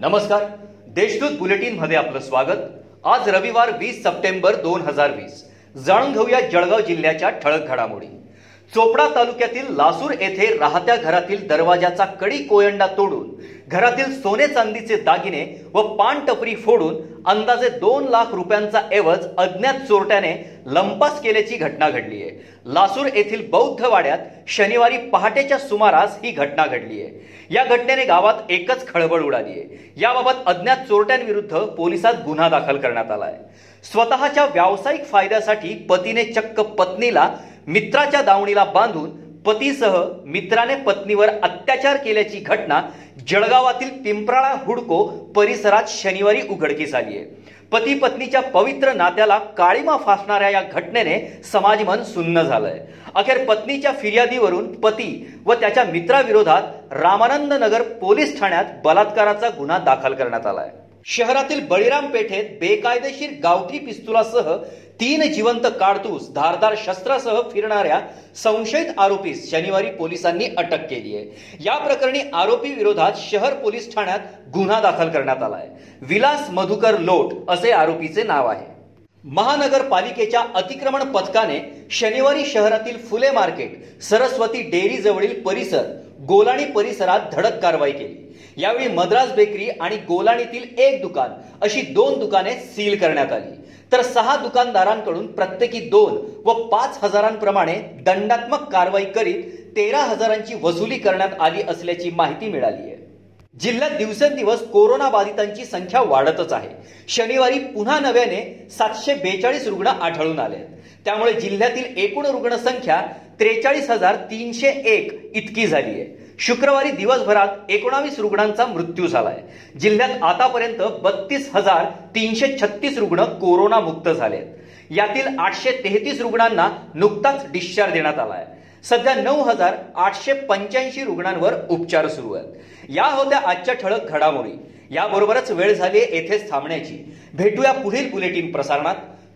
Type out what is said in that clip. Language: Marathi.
नमस्कार. देशदूत बुलेटिनमध्ये आपलं स्वागत. आज रविवार वीस सप्टेंबर दोन हजार वीस. जाणून घेऊया जळगाव जिल्ह्याच्या ठळक घडामोडी. चोपडा तालुक्यातील लासूर येथे राहत्या घरातील दरवाजाचा कडी कोयंडा तोडून घरातील सोने चांदीचे दागिने व पान टपरी फोडून अंदाजे दोन लाख रुपयांचा ऐवज अज्ञात चोरट्याने लंपास केल्याची घटना घडली आहे. लासूर येथील बौद्ध वाड्यात शनिवारी पहाटेच्या सुमारास ही घटना घडली आहे. या घटनेने गावात एकच खळबळ उडाली आहे. याबाबत अज्ञात चोरट्यांविरुद्ध पोलिसात गुन्हा दाखल करण्यात आला आहे. स्वतःच्या व्यावसायिक फायद्यासाठी पतीने चक्क पत्नीला मित्राच्या दावणीला बांधून पतीसह मित्राने पत्नीवर अत्याचार केल्याची घटना जळगावातील पिंपराळा हुडको परिसरात शनिवारी उघडकीस आली आहे. पती पत्नीच्या पवित्र नात्याला काळीमा फासणाऱ्या या घटनेने समाजमन सुन्न झालंय. अखेर पत्नीच्या फिर्यादीवरून पती व त्याच्या मित्राविरोधात रामानंद नगर पोलीस ठाण्यात बलात्काराचा गुन्हा दाखल करण्यात आलाय. शहरातील बळीराम पेठेत बेकायदेशीर गावठी पिस्तुलासह तीन जिवंत काडतूस धारदार शस्त्रासह फिरणाऱ्या संशयित आरोपीस शनिवारी पोलिसांनी अटक केली आहे. या प्रकरणी आरोपी विरोधात शहर पोलीस ठाण्यात गुन्हा दाखल करण्यात आला आहे विलास मधुकर लोट असे आरोपीचे नाव आहे. महानगरपालिकेच्या अतिक्रमण पथकाने शनिवारी शहरातील फुले मार्केट सरस्वती डेअरी जवळील परिसर गोलाणी परिसरात धडक कारवाई केली. यावेळी मद्रास बेकरी आणि गोलाणीतील एक दुकान अशी दोन दुकाने सील करण्यात आली. तर सहा दुकानदारांकडून प्रत्येकी दोन व पाच हजारांप्रमाणे दंडात्मक कारवाई करीत तेरा हजारांची वसुली करण्यात आली असल्याची माहिती मिळाली आहे. जिल्ह्यात दिवसेंदिवस कोरोना बाधितांची संख्या वाढतच आहे. शनिवारी पुन्हा नव्याने सातशे बेचाळीस रुग्ण आढळून आले त्यामुळे जिल्ह्यातील एकूण रुग्णसंख्या त्रेचाळीस हजार तीनशे एक इतकी झाली आहे. शुक्रवारी दिवसभरात एकोणावीस रुग्णांचा मृत्यू झालाय. जिल्ह्यात आतापर्यंत बत्तीस हजार तीनशे छत्तीस रुग्ण कोरोना मुक्त झाले यातील आठशे तेहतीस रुग्णांना नुकताच डिस्चार्ज देण्यात आलाय. सध्या नऊ हजार आठशे पंच्याऐंशी रुग्णांवर उपचार सुरू आहेत. या होत्या आजच्या ठळक घडामोडी. याबरोबरच वेळ झाली येथेच थांबण्याची. भेटूया पुढील बुलेटिन प्रसारणात.